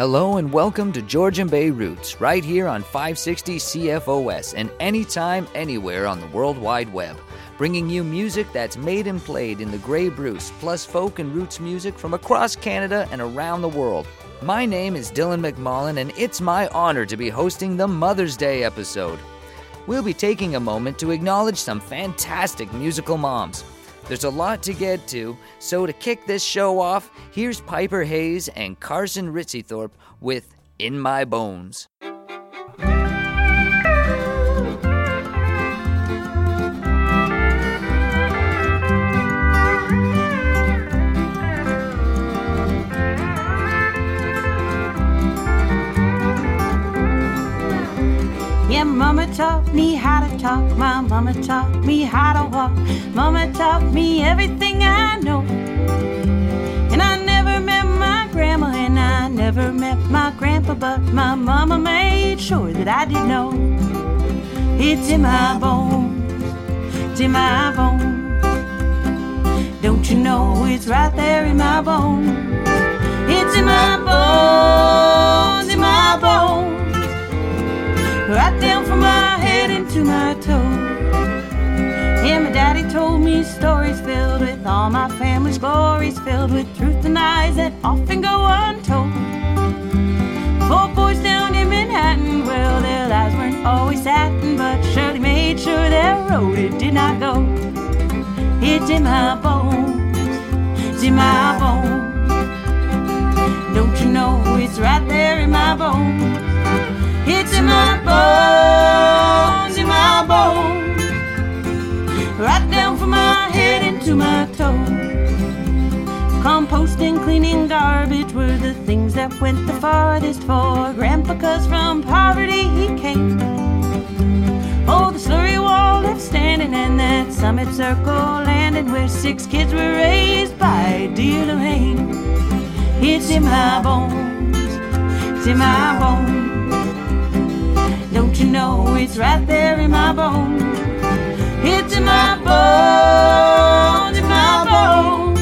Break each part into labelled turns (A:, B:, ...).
A: Hello and welcome to Georgian Bay Roots, right here on 560 CFOS and anytime, anywhere on the World Wide Web. Bringing you music that's made and played in the Grey Bruce, plus folk and roots music from across Canada and around the world. My name is Dylan McMullen, and it's my honor to be hosting the Mother's Day episode. We'll be taking a moment to acknowledge some fantastic musical moms. There's a lot to get to, so to kick this show off, here's Piper Hayes and Carson Ritzythorpe with In My Bones.
B: Yeah, mama taught me how to talk. My mama taught me how to walk. Mama taught me everything I know. And I never met my grandma and I never met my grandpa, but my mama made sure that I did know. It's in my bones, it's in my bones. Don't you know it's right there in my bones? It's in my bones, in my bones right down from my head into my toes. And my daddy told me stories filled with all my family's glories, filled with truth and lies that often go untold. Four boys down in Manhattan, well, their lives weren't always satin, but surely made sure their road it did not go. It's in my bones, it's in my bones. Don't you know it's right there in my bones? It's in my bones, in my bones. Right down from my head into my toes. Composting, cleaning garbage were the things that went the farthest for Grandpa, cause from poverty he came. Oh, the slurry wall left standing and that summit circle landing where six kids were raised by dear Lorraine. It's in my bones, it's in my bones. Know it's right there in my bones? It's in my bones, in my bones.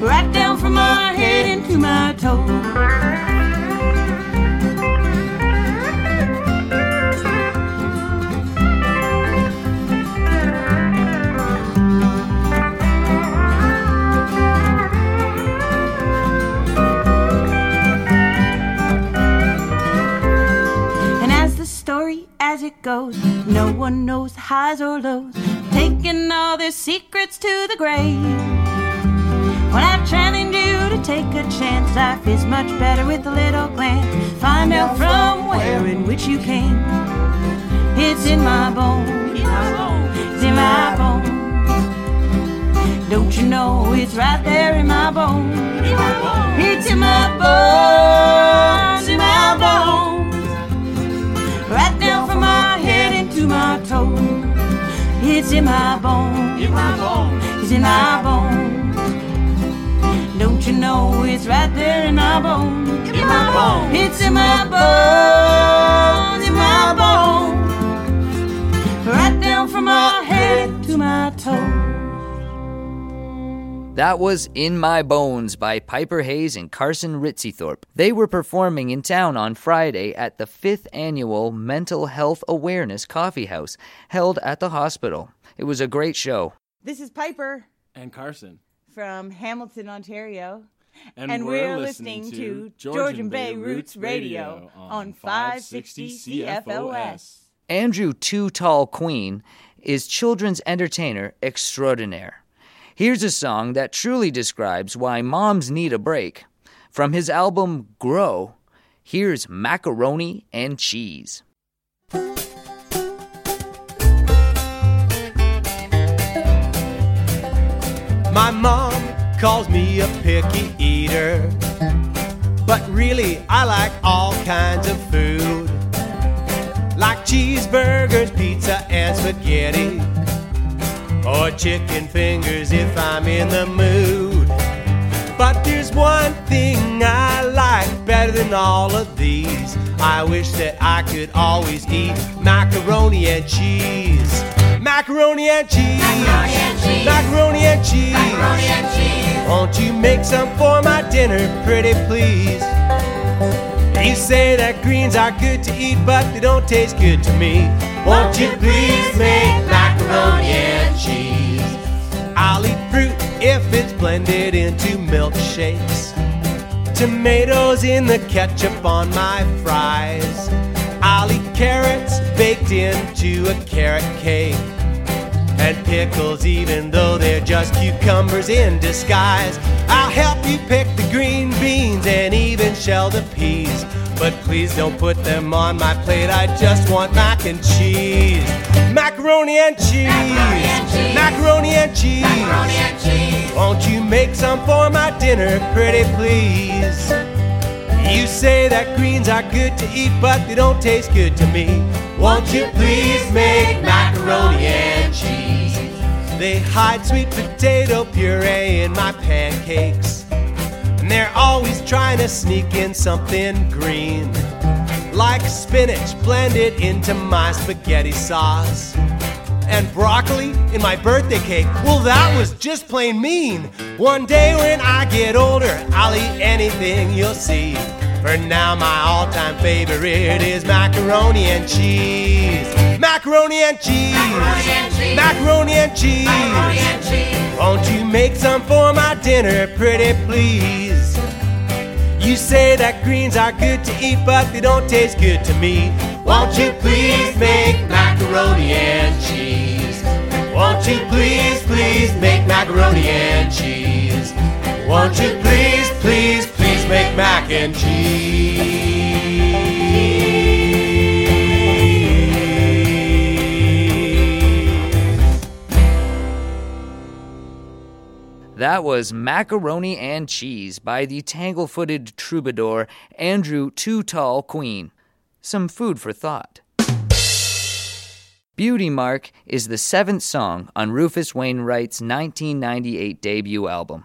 B: Right down from my head into my toes. One knows highs or lows, taking all their secrets to the grave. When I challenge you to take a chance, life is much better with a little glance. Find out from where in which you came. It's in my bones, it's in my bones. Don't you know it's right there in my bones? It's in my bones, it's in my bones. Right my toes. It's in my bones, in my bones, it's in my bones. Don't you know it's right there in my bones? In my bones, it's in my bones, in my bones. Right down from my head to my toes.
A: That was In My Bones by Piper Hayes and Carson Ritzythorpe. They were performing in town on Friday at the 5th annual Mental Health Awareness Coffee House held at the hospital. It was a great show.
C: This is Piper
D: and Carson.
C: from Hamilton, Ontario.
D: And,
C: And
D: we're,
C: we're
D: listening,
C: listening
D: to
C: to Georgian Bay Roots Radio on 560 CFOS.
A: Andrew Too Tall Queen is children's entertainer extraordinaire. Here's a song that truly describes why moms need a break. From his album Grow, here's Macaroni and Cheese.
E: My mom calls me a picky eater, but really I like all kinds of food. Like cheeseburgers, pizza, and spaghetti, or chicken fingers if I'm in the mood. But there's one thing I like better than all of these. I wish that I could always eat macaroni and cheese. Macaroni and cheese. Macaroni and cheese. Macaroni and cheese. Won't you make some for my dinner, pretty please? You say that greens are good to eat, but they don't taste good to me. Won't you please make macaroni and cheese? I'll eat fruit if it's blended into milkshakes. Tomatoes in the ketchup on my fries. I'll eat carrots baked into a carrot cake. And pickles, even though they're just cucumbers in disguise. I'll help you pick the green beans and even shell the peas. But please don't put them on my plate, I just want mac and cheese. Macaroni and cheese. Macaroni and cheese. Macaroni and cheese. Won't you make some for my dinner, pretty please? You say that greens are good to eat, but they don't taste good to me. Won't you please make macaroni and cheese? They hide sweet potato puree in my pancakes. And they're always trying to sneak in something green. Like spinach blended into my spaghetti sauce. And broccoli in my birthday cake. Well, that was just plain mean. One day when I get older, I'll eat anything you'll see. For now, my all time favorite is macaroni and cheese. Macaroni and cheese. Macaroni and cheese. Macaroni and cheese. Won't you make some for my dinner, pretty please? You say that greens are good to eat, but they don't taste good to me. Won't you please make macaroni and cheese? Won't you please, please make macaroni and cheese? Won't you please, please, please make mac and cheese?
F: That was Macaroni and Cheese by the tangle footed troubadour Andrew Too Tall Queen. Some food for thought. Beauty Mark is the seventh song on Rufus Wainwright's 1998 debut album.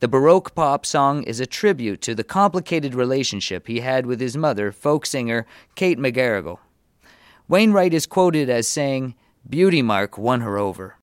F: The Baroque pop song is a tribute to the complicated relationship he had with his mother, folk singer Kate McGarrigle. Wainwright is quoted as saying, Beauty Mark won her over.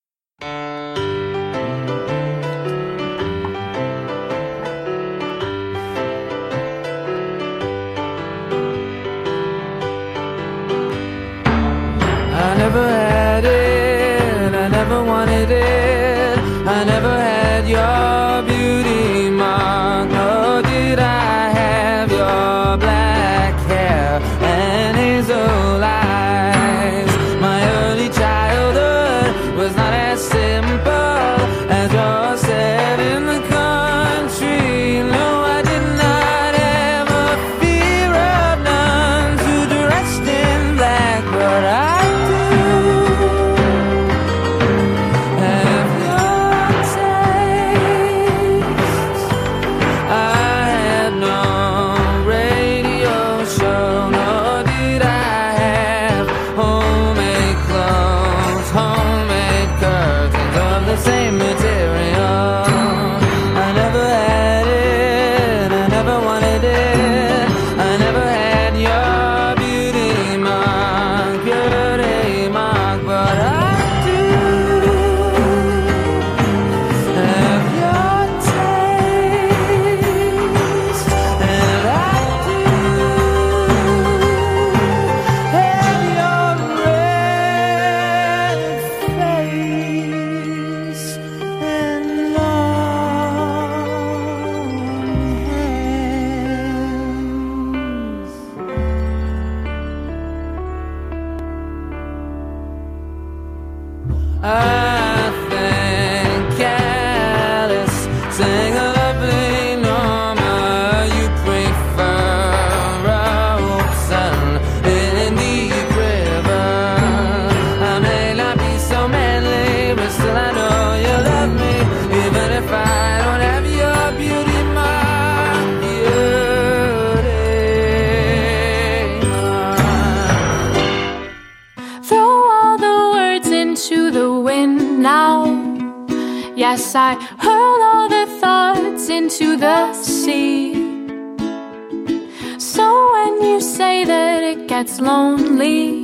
G: Gets lonely,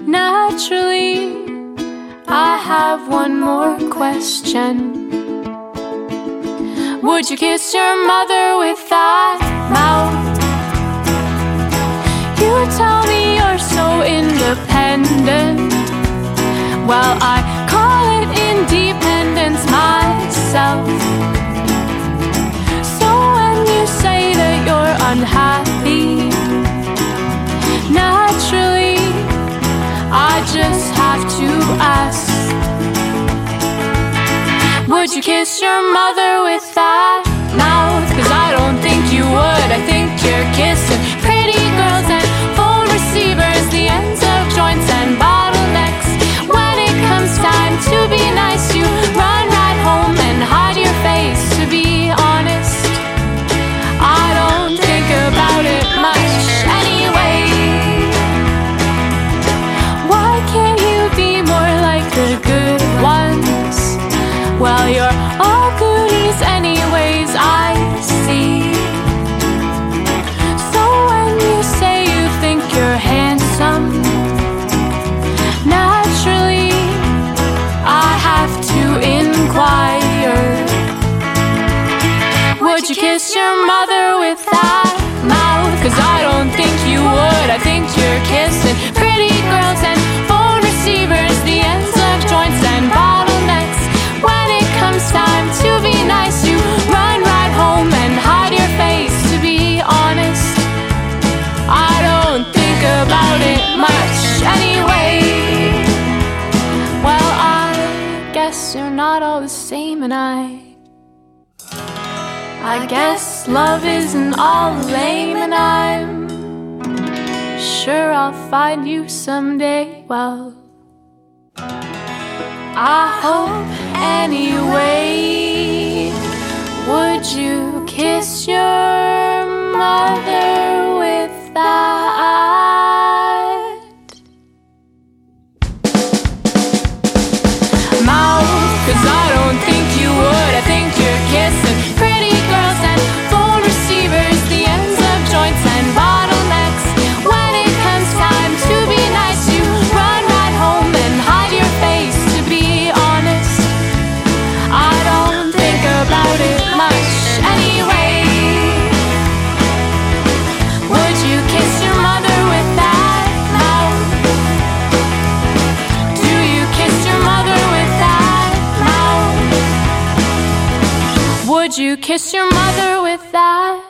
G: naturally, I have one more question. Would you kiss your mother with that mouth? You tell me you're so independent. Well, I call it independence myself. So when you say that you're unhappy, I just have to ask. Would you kiss your mother with that mouth? Cause I don't think you would. I think you're kissing you kiss your mother with that mouth? Cause I don't think you would. I think you're kissing pretty girls and phone receivers, the ends of joints and bottlenecks. When it comes time to be nice, you run right home and hide your face. To be honest, I don't think about it much anyway. Well, I guess you're not all the same, and I. I guess love isn't all lame, and I'm sure I'll find you someday. Well, I hope anyway. Would you kiss your mother with that kiss your mother with that?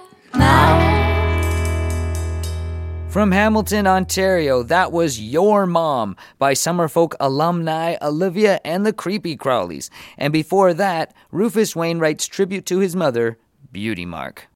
A: From Hamilton, Ontario, that was Your Mom by Summerfolk alumni Olivia and the Creepy Crawlies. And before that, Rufus Wainwright's tribute to his mother, Beauty Mark.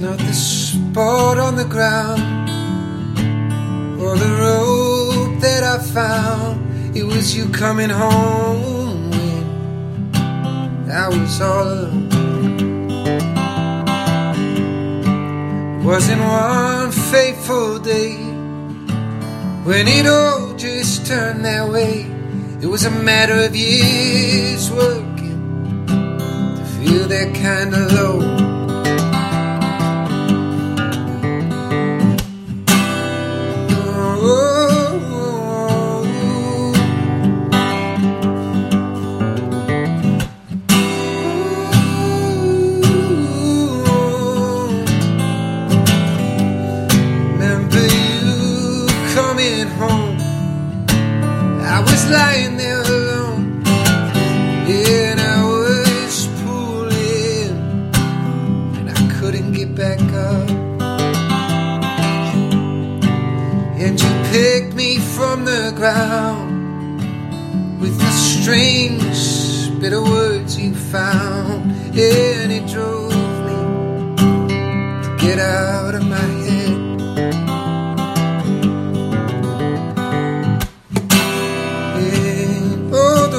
H: Not the spot on the ground or the rope that I found. It was you coming home when I was all alone. It Wasn't one fateful day when it all just turned that way. It was a matter of years working to feel that kind of low.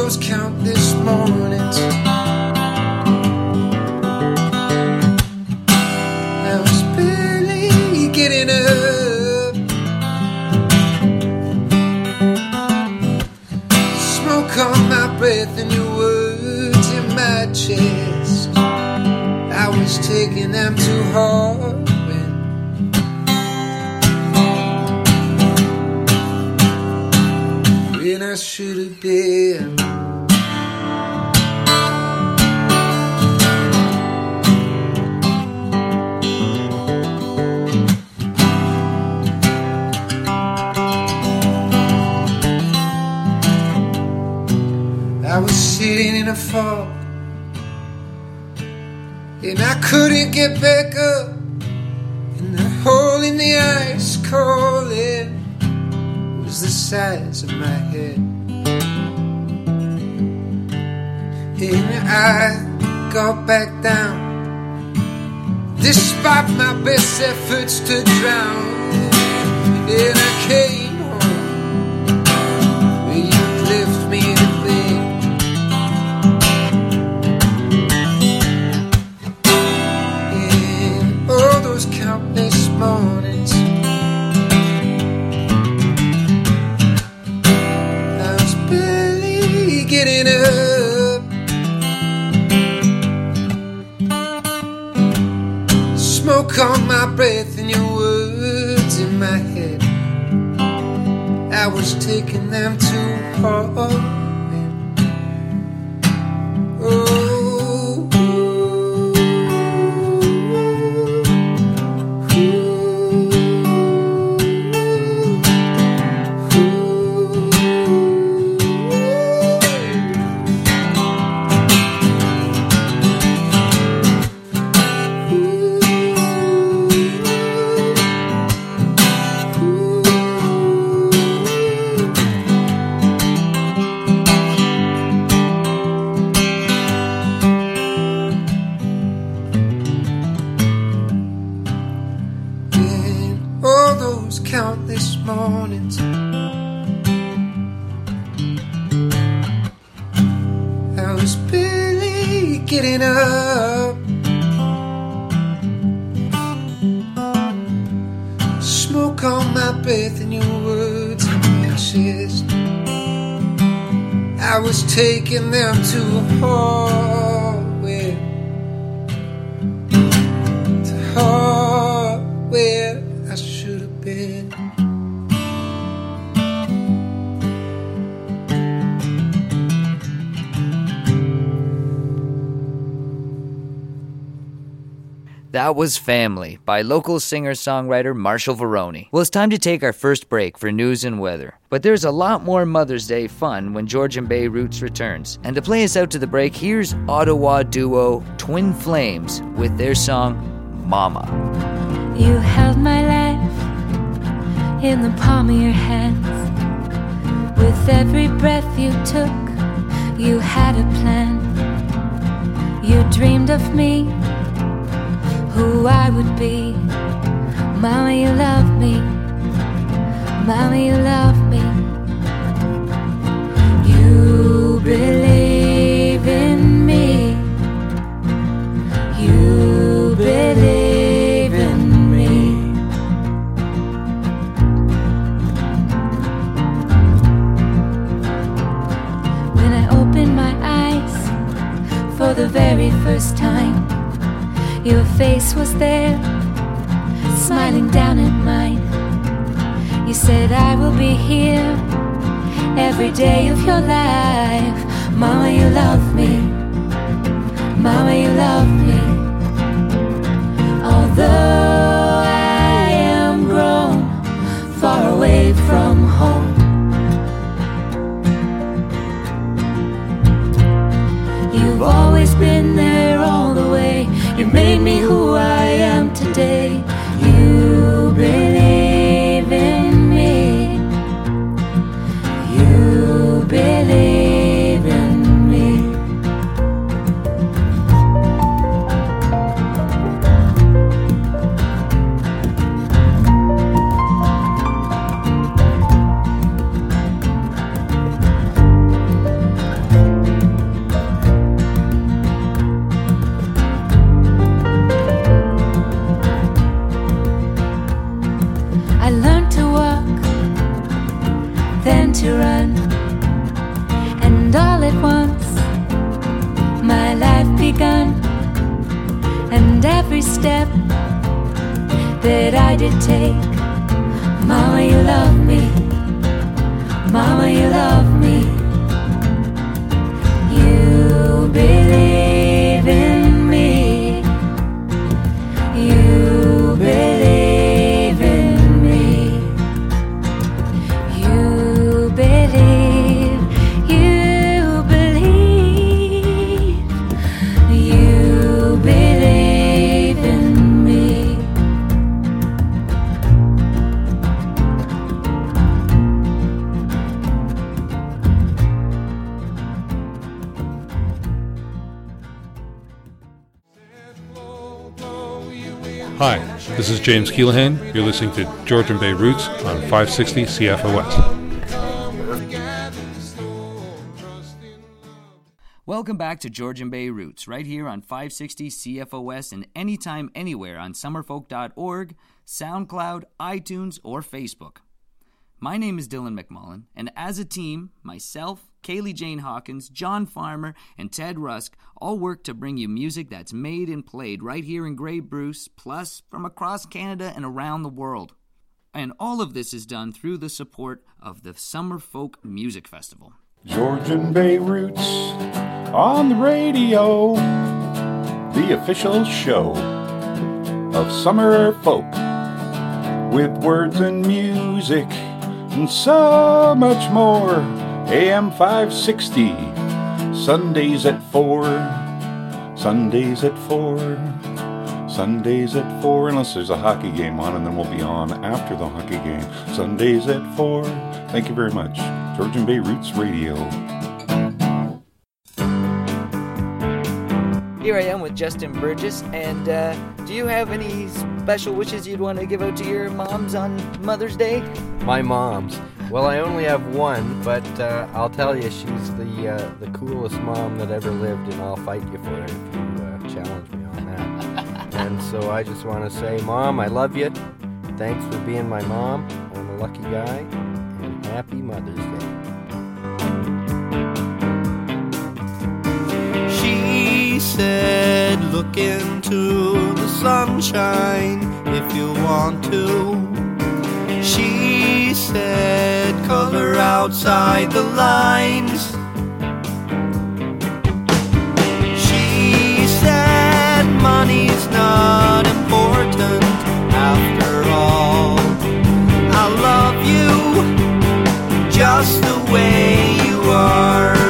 H: All those countless get back up. And the hole in the ice calling was the size of my head. And I got back down despite my best efforts to drown. And I came
A: That was Family by local singer songwriter Marshall Veroni. Well, it's time to take our first break for news and weather. But there's a lot more Mother's Day fun when Georgian Bay Roots returns. And to play us out to the break, here's Ottawa duo Twin Flames with their song Mama.
I: You held my life in the palm of your hands. With every breath you took, you had a plan. You dreamed of me, who I would be. Mama, you love me. Mama, you love me.
J: James Keelaghan. You're listening to Georgian Bay Roots on 560 CFOS.
A: Welcome back to Georgian Bay Roots, right here on 560 CFOS and anytime, anywhere on summerfolk.org, SoundCloud, iTunes, or Facebook. My name is Dylan McMullen, and as a team, myself, Kaylee Jane Hawkins, John Farmer, and Ted Rusk all work to bring you music that's made and played right here in Grey Bruce, plus from across Canada and around the world. And all of this is done through the support of the Summer Folk Music Festival.
K: Georgian Bay Roots on the radio, the official show of Summer Folk with words and music and so much more. AM 560, Sundays at 4, Sundays at 4, Sundays at 4, unless there's a hockey game on, and then we'll be on after the hockey game. Sundays at 4. Thank you very much. Georgian Bay Roots Radio.
A: Here I am with Justin Burgess, and uh, do you have any special wishes you'd want to give out to your moms on Mother's Day?
L: My mom's. Well, I only have one, but uh, I'll tell you, she's the uh, the coolest mom that ever lived, and I'll fight you for it if you uh, challenge me on that. and so I just want to say, Mom, I love you. Thanks for being my mom. I'm a lucky guy, and happy Mother's Day.
M: She said, Look into the sunshine if you want to. Said, Color outside the lines. She said, Money's not important after all. I love you just the way you are.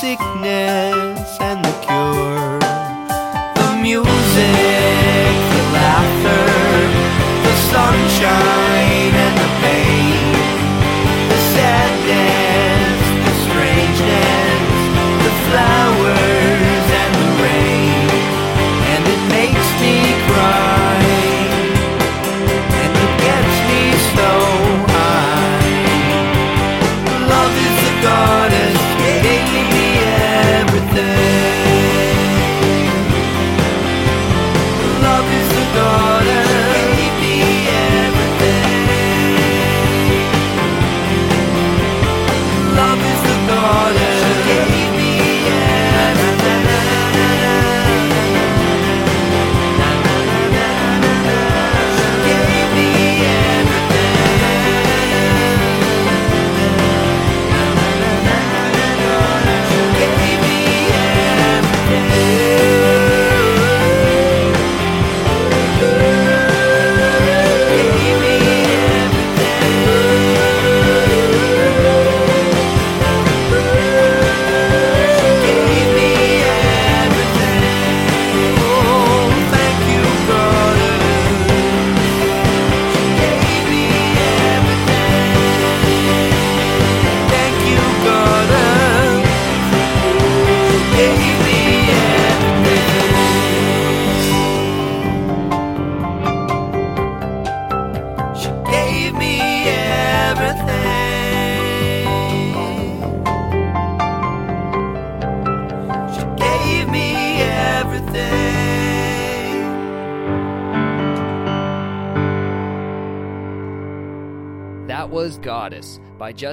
M: Sickness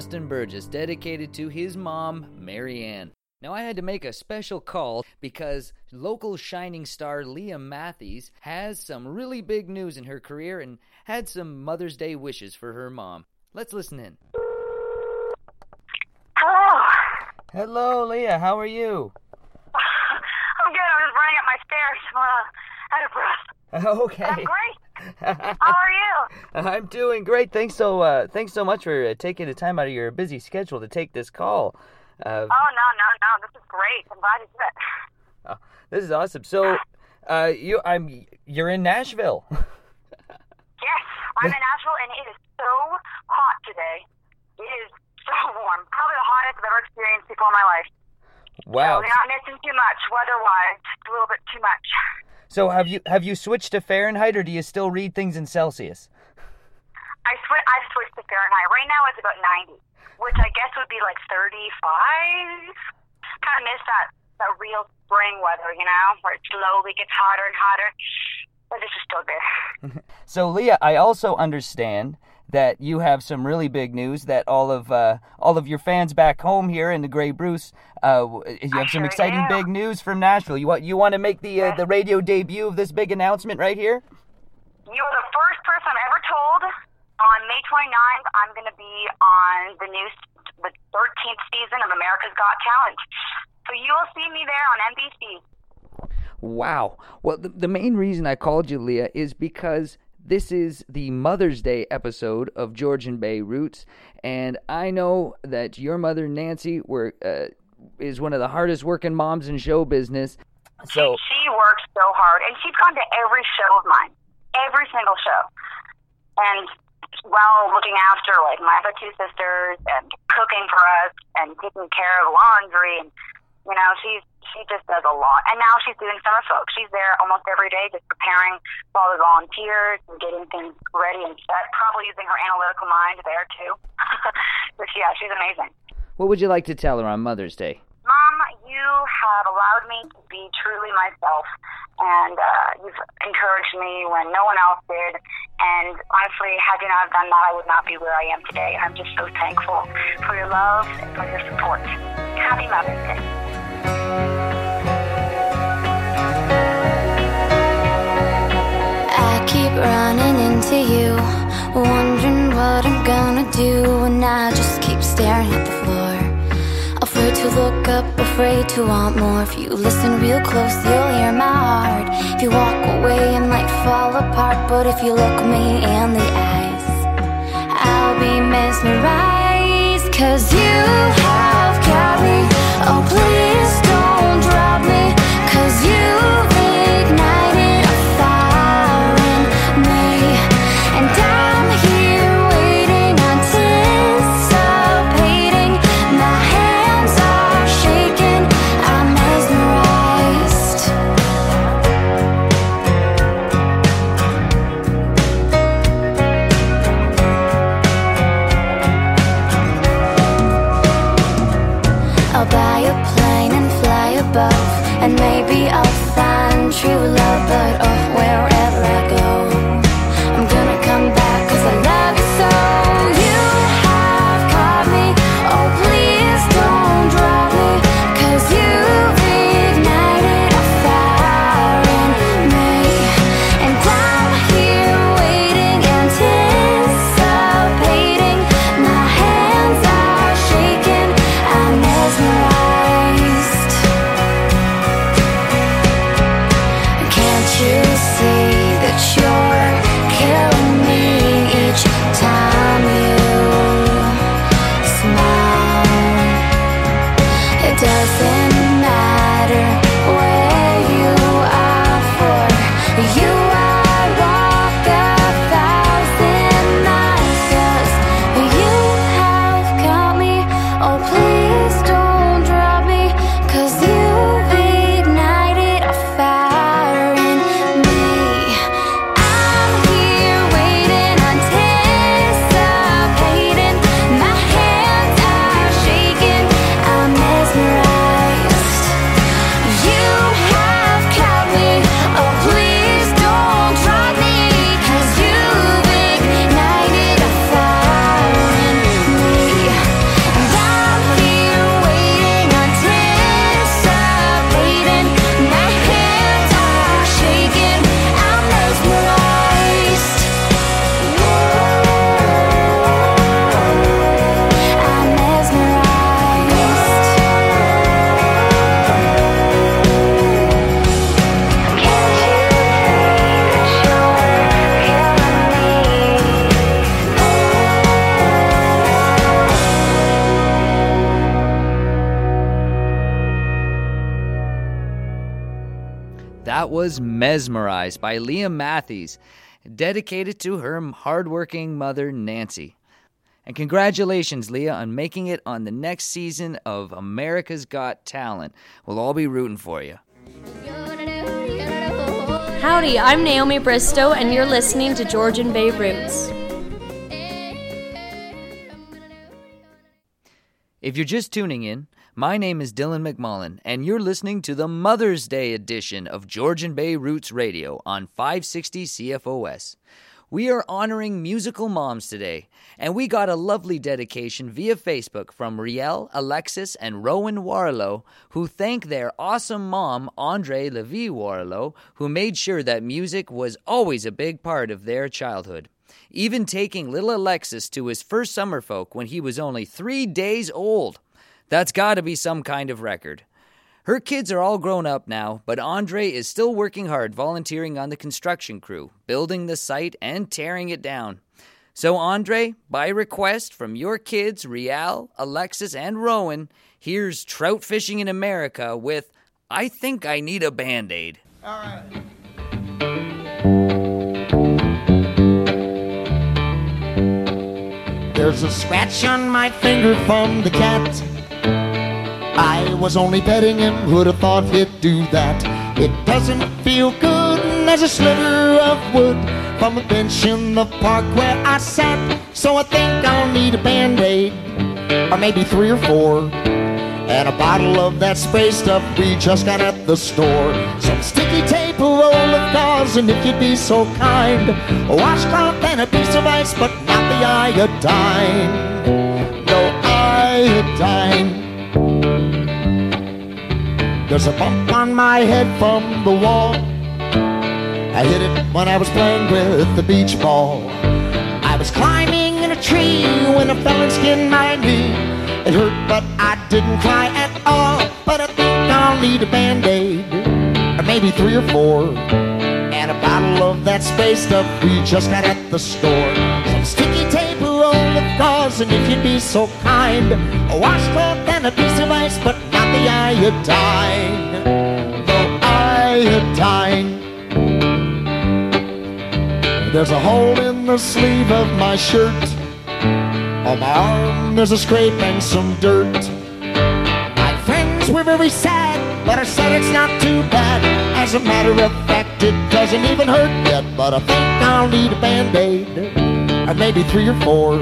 A: Justin Burgess, dedicated to his mom, Marianne. Now, I had to make a special call because local shining star Leah Matthews has some really big news in her career and had some Mother's Day wishes for her mom. Let's listen in.
N: Hello.
A: Hello, Leah. How are you?
N: I'm good. I'm just running up my stairs. I'm uh, out of breath.
A: Okay.
N: I'm great. How are you?
A: I'm doing great. Thanks so uh, thanks so much for uh, taking the time out of your busy schedule to take this call. Uh,
N: Oh no, no, no. This is great. I'm glad you did it.
A: oh, this is awesome. So, uh, you I'm you're in Nashville.
N: Yes, I'm in Nashville, and it is so hot today. It is so warm. Probably the hottest I've ever experienced before in my life.
A: Wow.
N: So we're not missing too much weather-wise. Just a little bit too much.
A: So have you have you switched to Fahrenheit or do you still read things in Celsius?
N: I swi- I've switched to Fahrenheit. Right now it's about 90, which I guess would be like 35. Kind of miss that that real spring weather, you know, where it slowly gets hotter and hotter. But this is still good.
A: So Leah, I also understand that you have some really big news that all of uh, all of your fans back home here in the Grey Bruce, uh, you have some
N: sure
A: exciting
N: do.
A: big news from Nashville. You want you want to make the uh, the radio debut of this big announcement right here?
N: You're the first person I've ever told. On May 29th, I'm going to be on the new, the 13th season of America's Got Talent. So you will see me there on NBC.
A: Wow. Well, the, the main reason I called you, Leah, is because this is the Mother's Day episode of Georgian Bay Roots, and I know that your mother, Nancy, were uh, is one of the hardest working moms in show business. So
N: She works so hard, and she's gone to every show of mine, every single show. And while looking after like my other two sisters and cooking for us and taking care of laundry, and you know, she's she just does a lot. And now she's doing summer folk. She's there almost every day, just preparing for all the volunteers and getting things ready and set. Probably using her analytical mind there too. but yeah, she's amazing.
A: what would you like to tell her on Mother's Day?
N: Mom, you have allowed me to be truly myself, and uh, you've encouraged me when no one else did. And honestly, had you not done that, I would not be where I am today. I'm just so thankful for your love and for your support. Happy Mother's Day.
O: Running into you, wondering what I'm gonna do, and I just keep staring at the floor. Afraid to look up, afraid to want more. If you listen real close, you'll hear my heart. If you walk away, it might fall apart, but if you look me in the eyes, I'll be mesmerized. Cause you Mesmerized
A: by Leah Matthews, dedicated to her hardworking mother, Nancy. And congratulations, Leah, on making it on the next season of America's Got Talent. We'll all be rooting for you.
P: Howdy, I'm Naomi Bristow, and you're listening to Georgian Bay Roots.
A: If you're just tuning in, my name is Dylan McMullen, and you're listening to the Mother's Day edition of Georgian Bay Roots Radio on 560 CFOS. We are honoring musical moms today, and we got a lovely dedication via Facebook from Riel, Alexis, and Rowan Warlow, who thank their awesome mom, Andre Levy Warlow, who made sure that music was always a big part of their childhood. Even taking little Alexis to his first summer folk when he was only three days old. That's gotta be some kind of record. Her kids are all grown up now, but Andre is still working hard volunteering on the construction crew, building the site and tearing it down. So, Andre, by request from your kids, Riel, Alexis, and Rowan, here's Trout Fishing in America with I Think I Need a Band Aid.
Q: All right. There's a scratch on my finger from the cat. I was only petting him, who'd have thought he'd do that? It doesn't feel good And as a sliver of wood from a bench in the park where I sat. So I think I'll need a band aid, or maybe three or four. And a bottle of that spray stuff we just got at the store. Some sticky tape, a roll of gauze, and if you'd be so kind, a washcloth and a piece of ice, but not the iodine. No iodine. There's a bump on my head from the wall. I hit it when I was playing with the beach ball. I was climbing in a tree when a fell and skinned my knee. It hurt, but I didn't cry at all. But I think I'll need a band aid, or maybe three or four, and a bottle of that space stuff we just got at the store. Some sticky tape, a roll of gauze, and if you'd be so kind, a washcloth and a piece of ice, but not the iodine. No iodine. There's a hole in the sleeve of my shirt. On my arm, there's a scrape and some dirt. My friends were very sad, but I said it's not too bad. As a matter of fact, it doesn't even hurt yet. But I think I'll need a band aid, or maybe three or four.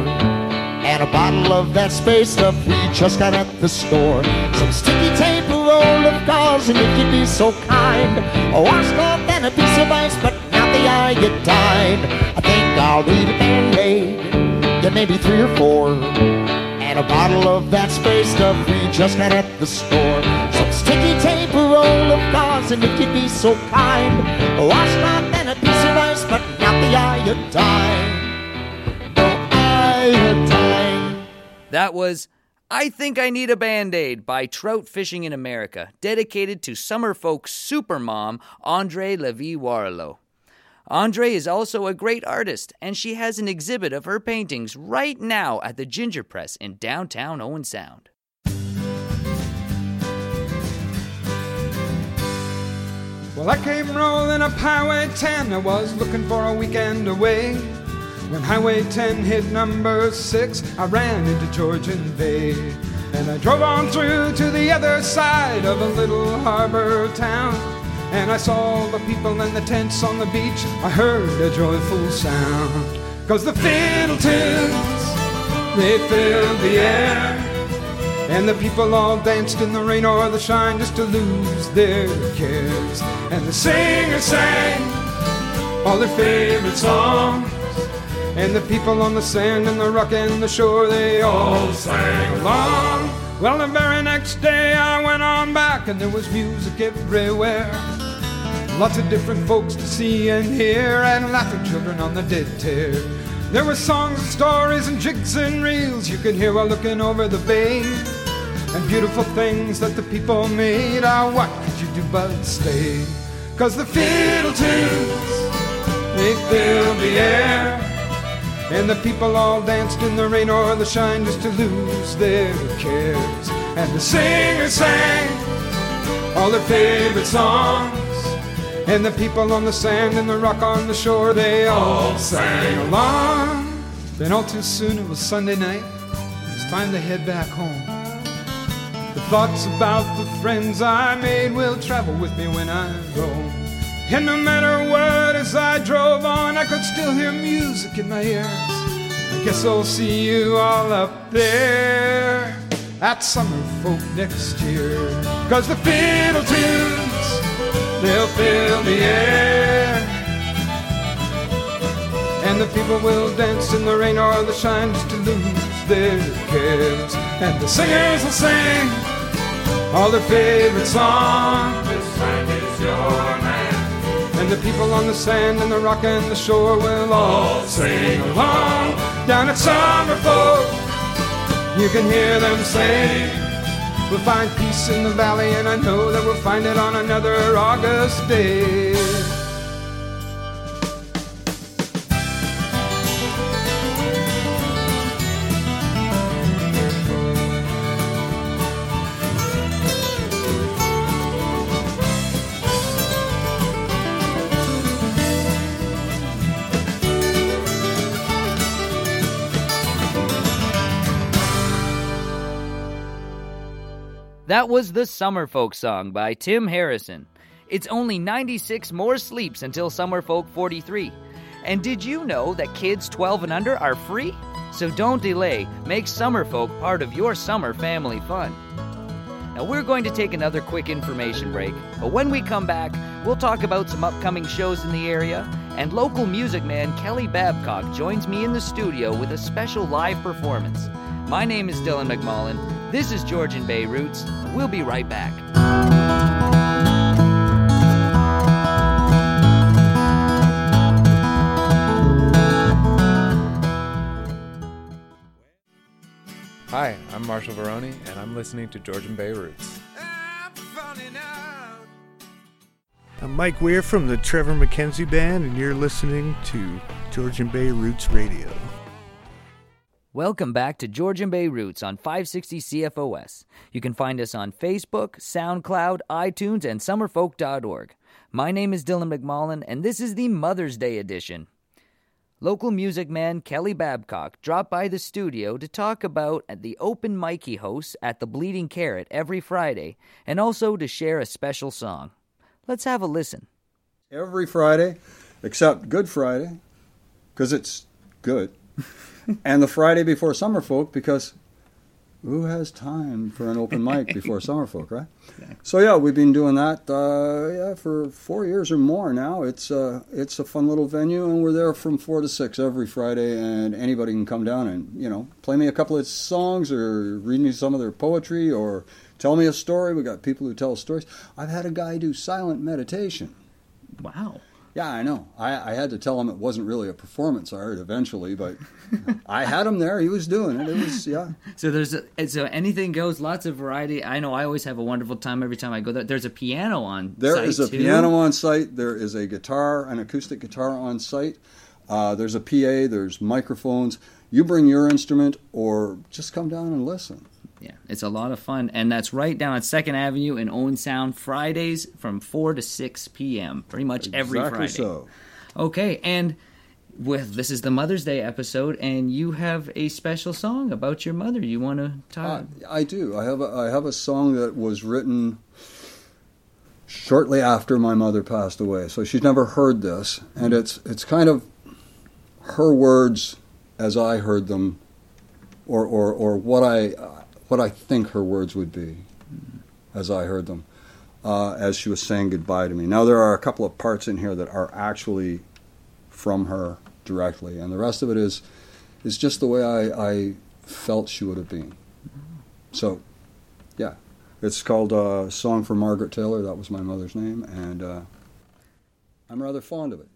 Q: A bottle of that space stuff we just got at the store. Some sticky tape, a roll of gauze, and if you'd be so kind, a washcloth and a piece of ice, but not the iodine. I think I'll need a band aid yeah, maybe three or four. And a bottle of that spray stuff we just got at the store. Some sticky tape, a roll of gauze, and if you'd be so kind, a washcloth and a piece of ice, but not the iodine. No iodine.
A: That was I Think I Need a Band Aid by Trout Fishing in America, dedicated to summer folk supermom Andre Levy Warlow. Andre is also a great artist, and she has an exhibit of her paintings right now at the Ginger Press in downtown Owen Sound.
R: Well, I came rolling up Highway 10. I was looking for a weekend away. When Highway 10 hit number 6, I ran into Georgian Bay. And I drove on through to the other side of a little harbor town. And I saw the people and the tents on the beach. I heard a joyful sound. Cause the fiddle tunes, they filled the air. And the people all danced in the rain or the shine just to lose their cares. And the singers sang all their favorite songs. And the people on the sand and the rock and the shore, they all sang along. Well, the very next day I went on back and there was music everywhere. Lots of different folks to see and hear, and laughing children on the dead tear. There were songs and stories and jigs and reels you could hear while looking over the bay. And beautiful things that the people made. Ah, what could you do but stay? Cause the fiddle tunes, they the air. And the people all danced in the rain or the shine just to lose their cares. And the singers sang all their favorite songs. And the people on the sand and the rock on the shore, they all sang along. Then all too soon it was Sunday night. It's time to head back home. The thoughts about the friends I made will travel with me when I go. And no matter what, as I drove on, I could still hear music in my ears. I guess I'll see you all up there at Summer Folk next year. Cause the fiddle tunes, they'll fill the air. And the people will dance in the rain or the shine just to lose their cares. And the singers will sing all their favorite songs. This land is your man. And the people on the sand and the rock and the shore will all sing along. Down at Summerfolk, you can hear them say, We'll find peace in the valley, and I know that we'll find it on another August day.
A: That was the Summer Folk song by Tim Harrison. It's only 96 more sleeps until Summer Folk 43. And did you know that kids 12 and under are free? So don't delay. Make Summer Folk part of your summer family fun. Now, we're going to take another quick information break, but when we come back, we'll talk about some upcoming shows in the area, and local music man Kelly Babcock joins me in the studio with a special live performance. My name is Dylan McMullen. This is Georgian Bay Roots. We'll be right back.
S: Hi, I'm Marshall Veroni, and I'm listening to Georgian Bay Roots.
T: I'm Mike Weir from the Trevor McKenzie Band, and you're listening to Georgian Bay Roots Radio.
A: Welcome back to Georgian Bay Roots on 560 CFOS. You can find us on Facebook, SoundCloud, iTunes, and summerfolk.org. My name is Dylan McMullen, and this is the Mother's Day edition. Local music man Kelly Babcock dropped by the studio to talk about the open mic he hosts at the Bleeding Carrot every Friday, and also to share a special song. Let's have a listen.
U: Every Friday, except Good Friday, because it's good. and the Friday before Summer Folk because who has time for an open mic before Summer Folk, right? So yeah, we've been doing that uh, yeah for four years or more now. It's uh, it's a fun little venue, and we're there from four to six every Friday, and anybody can come down and you know play me a couple of songs or read me some of their poetry or tell me a story. We got people who tell stories. I've had a guy do silent meditation.
A: Wow.
U: Yeah, I know. I, I had to tell him it wasn't really a performance art eventually, but I had him there. He was doing it. It was yeah.
A: So there's a, so anything goes. Lots of variety. I know. I always have a wonderful time every time I go there. There's a piano on.
U: There is a
A: too.
U: piano on site. There is a guitar, an acoustic guitar on site. Uh, there's a PA. There's microphones. You bring your instrument, or just come down and listen.
A: Yeah, it's a lot of fun, and that's right down at Second Avenue in Owen Sound. Fridays from four to six p.m. Pretty much every Friday.
U: so.
A: Okay, and with this is the Mother's Day episode, and you have a special song about your mother. You want to talk?
U: I do. I have a, I have a song that was written shortly after my mother passed away. So she's never heard this, and it's it's kind of her words as I heard them, or or, or what I what I think her words would be as I heard them, uh, as she was saying goodbye to me. Now there are a couple of parts in here that are actually from her directly, and the rest of it is is just the way I, I felt she would have been. So, yeah, it's called uh, "Song for Margaret Taylor." That was my mother's name, and uh, I'm rather fond of it.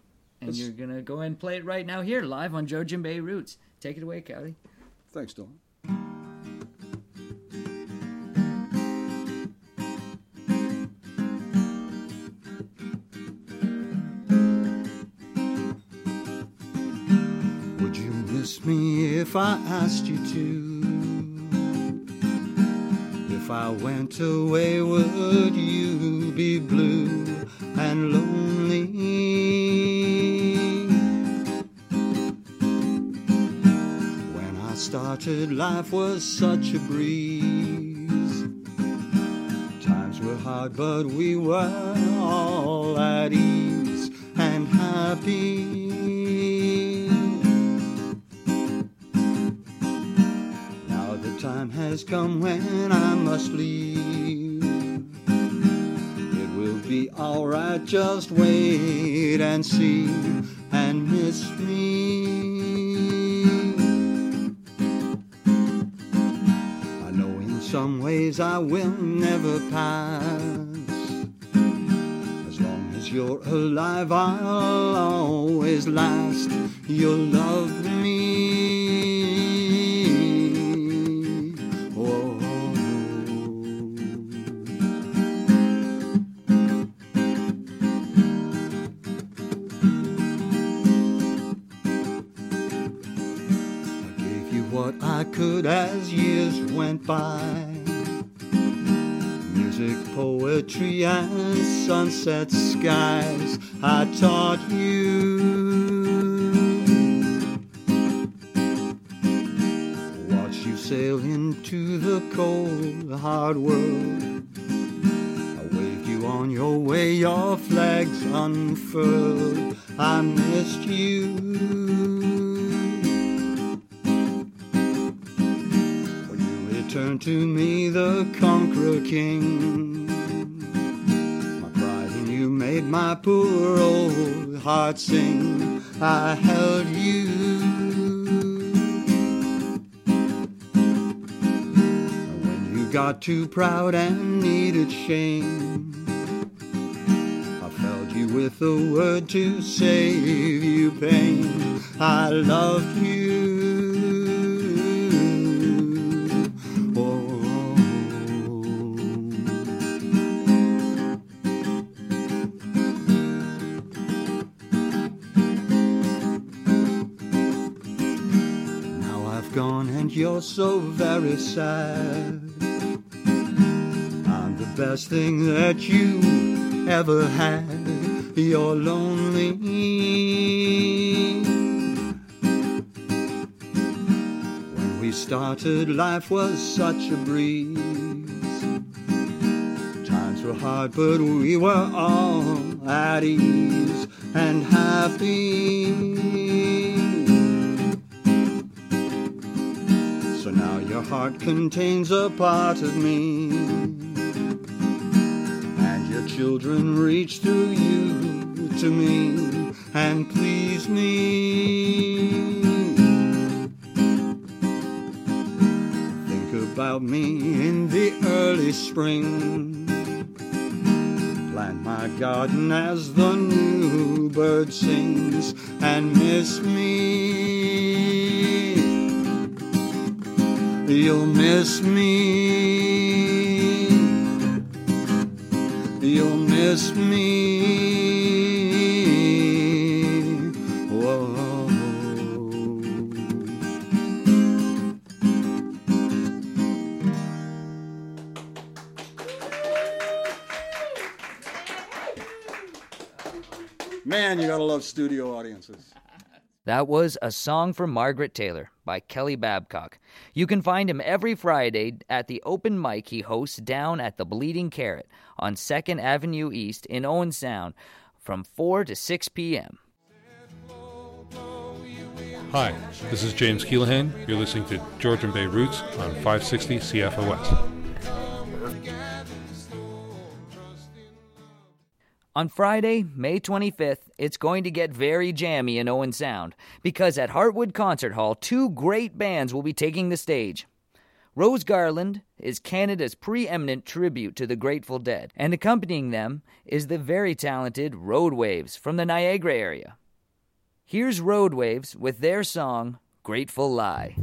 A: and
U: It's-
A: you're gonna go ahead and play it right now here, live on Georgian Bay Roots. Take it away, Cowdy.
U: Thanks, Dylan. if I asked you to. If I went away, would you be blue and lonely? When I started, life was such a breeze. Times were hard, but we were all at ease and happy. Time has come when I must leave. It will be alright, just wait and see and miss me. I know in some ways I will never pass. As long as you're alive, I'll always last. You'll love me. Went by. Music, poetry, and sunset skies I taught you. Watch you sail into the cold, hard world. I waved you on your way, your flags unfurled. I missed you. To me, the conqueror king. My pride in you made my poor old heart sing. I held you. When you got too proud and needed shame, I felt you with a word to save you pain. I loved you. Gone and you're so very sad. I'm the best thing that you ever had. You're lonely. When we started, life was such a breeze. Times were hard, but we were all at ease and happy. Your heart contains a part of me. And your children reach through you to me and please me. Think about me in the early spring. Plant my garden as the new bird sings and miss me. You'll miss me. You'll miss me. Whoa. Man, you gotta love studio audiences.
A: That was A Song for Margaret Taylor by Kelly Babcock. You can find him every Friday at the open mic he hosts down at the Bleeding Carrot on 2nd Avenue East in Owen Sound from 4 to 6 p.m.
J: Hi, this is James Keelaghan. You're listening to Georgian Bay Roots on 560 CFOS.
A: On Friday, May 25th, it's going to get very jammy in Owen Sound because at Heartwood Concert Hall, two great bands will be taking the stage. Rose Garland is Canada's preeminent tribute to the Grateful Dead, and accompanying them is the very talented Road Waves from the Niagara area. Here's Road Waves with their song Grateful Lie.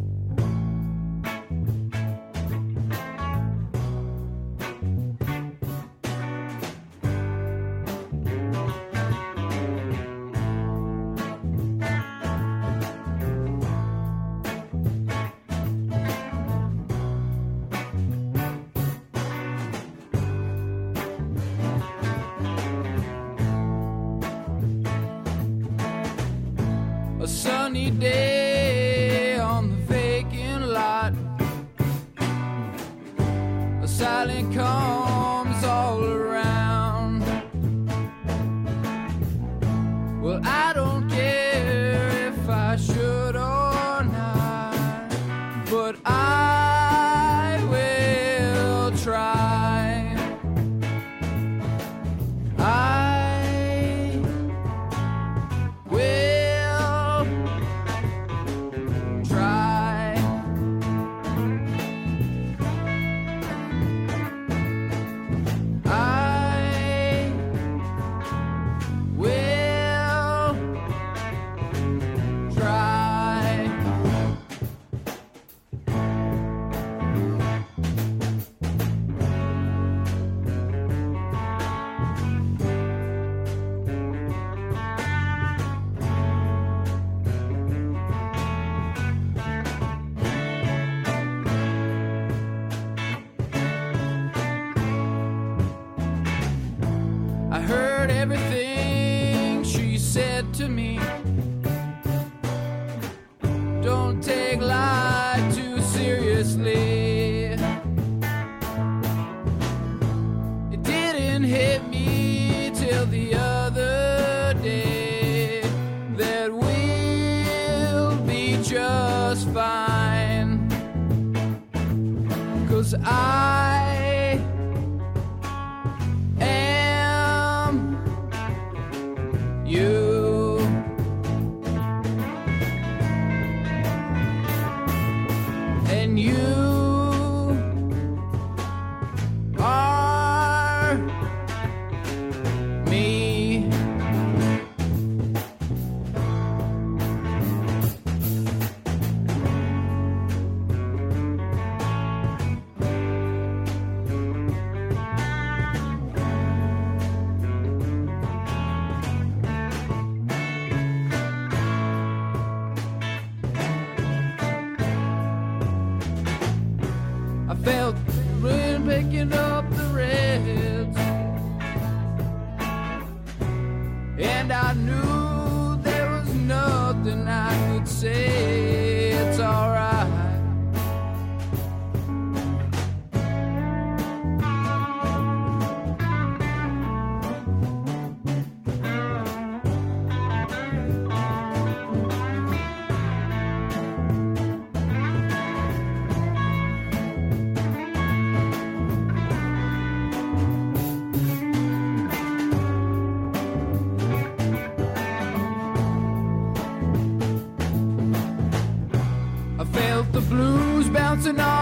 D: Blues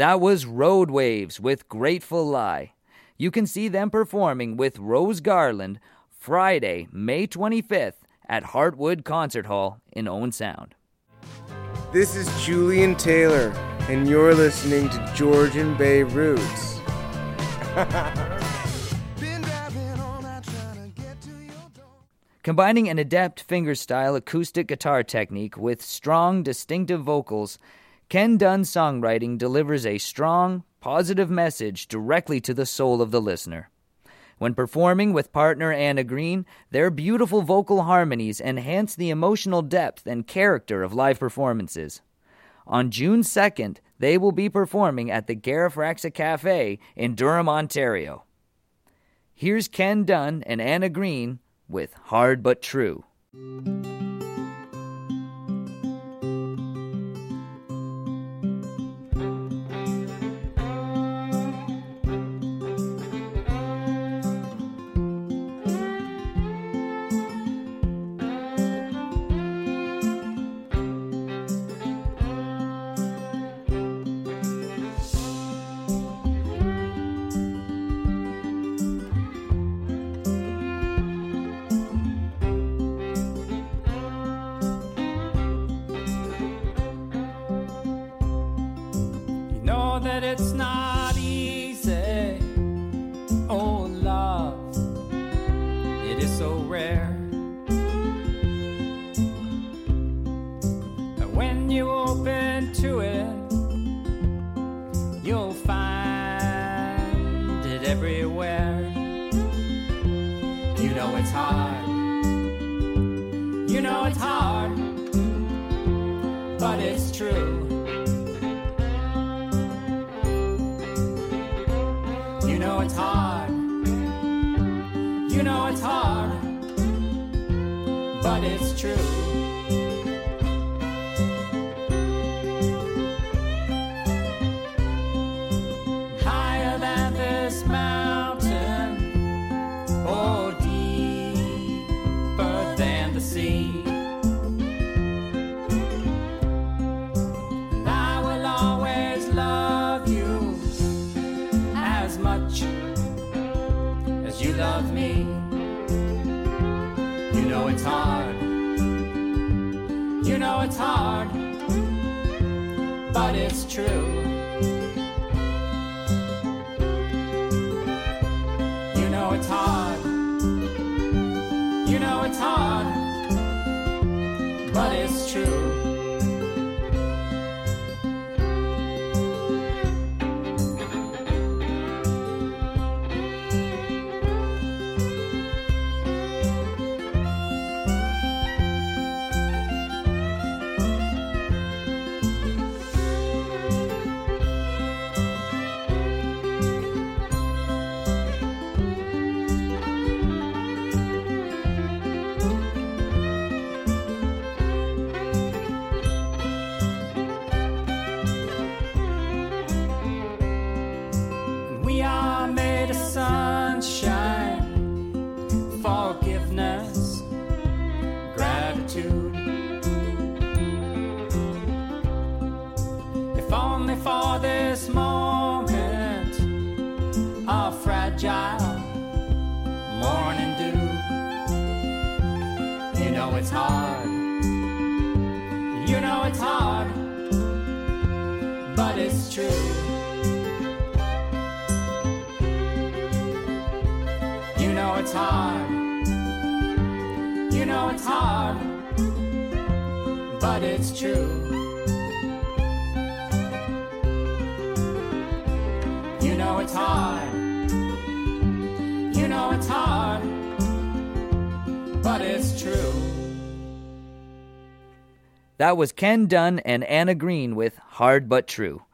D: That was
A: Road Waves with Grateful Lie. You can see them performing with Rose Garland Friday, May 25th at Heartwood Concert Hall in Owen Sound.
V: This is Julian Taylor, and you're listening to Georgian Bay Roots.
A: Combining an adept fingerstyle acoustic guitar technique with strong, distinctive vocals, Ken Dunn's songwriting delivers a strong, positive message directly to the soul of the listener. When performing with partner Anna Green, their beautiful vocal harmonies enhance the emotional depth and character of live performances. On June 2nd, they will be performing at the Garafraxa Cafe in Durham, Ontario. Here's Ken Dunn and Anna Green with Hard But True.
W: But it's true. Hard, but it's true. You know it's hard. You know it's hard, but it's true. You know it's hard. You know it's hard, but it's true.
A: That was Ken Dunn and Anna Green with Hard But True.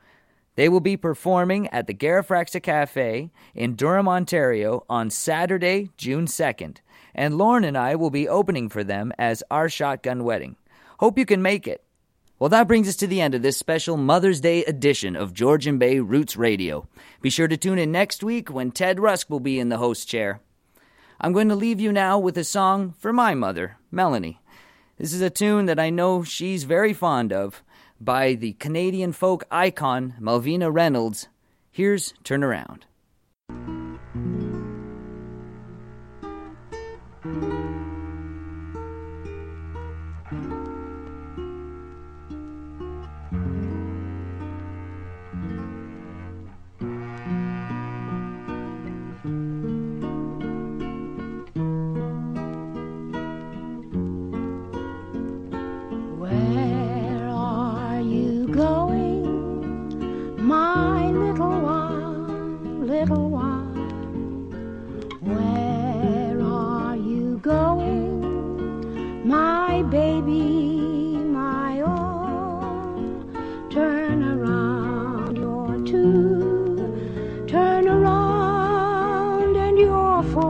A: They will be performing at the Garafraxa Cafe in Durham, Ontario on Saturday, June 2nd, and Lauren and I will be opening for them as Our Shotgun Wedding. Hope you can make it. Well, that brings us to the end of this special Mother's Day edition of Georgian Bay Roots Radio. Be sure to tune in next week when Ted Rusk will be in the host chair. I'm going to leave you now with a song for my mother, Melanie. This is a tune that I know she's very fond of by the Canadian folk icon Malvina Reynolds. Here's Turn Around.
X: And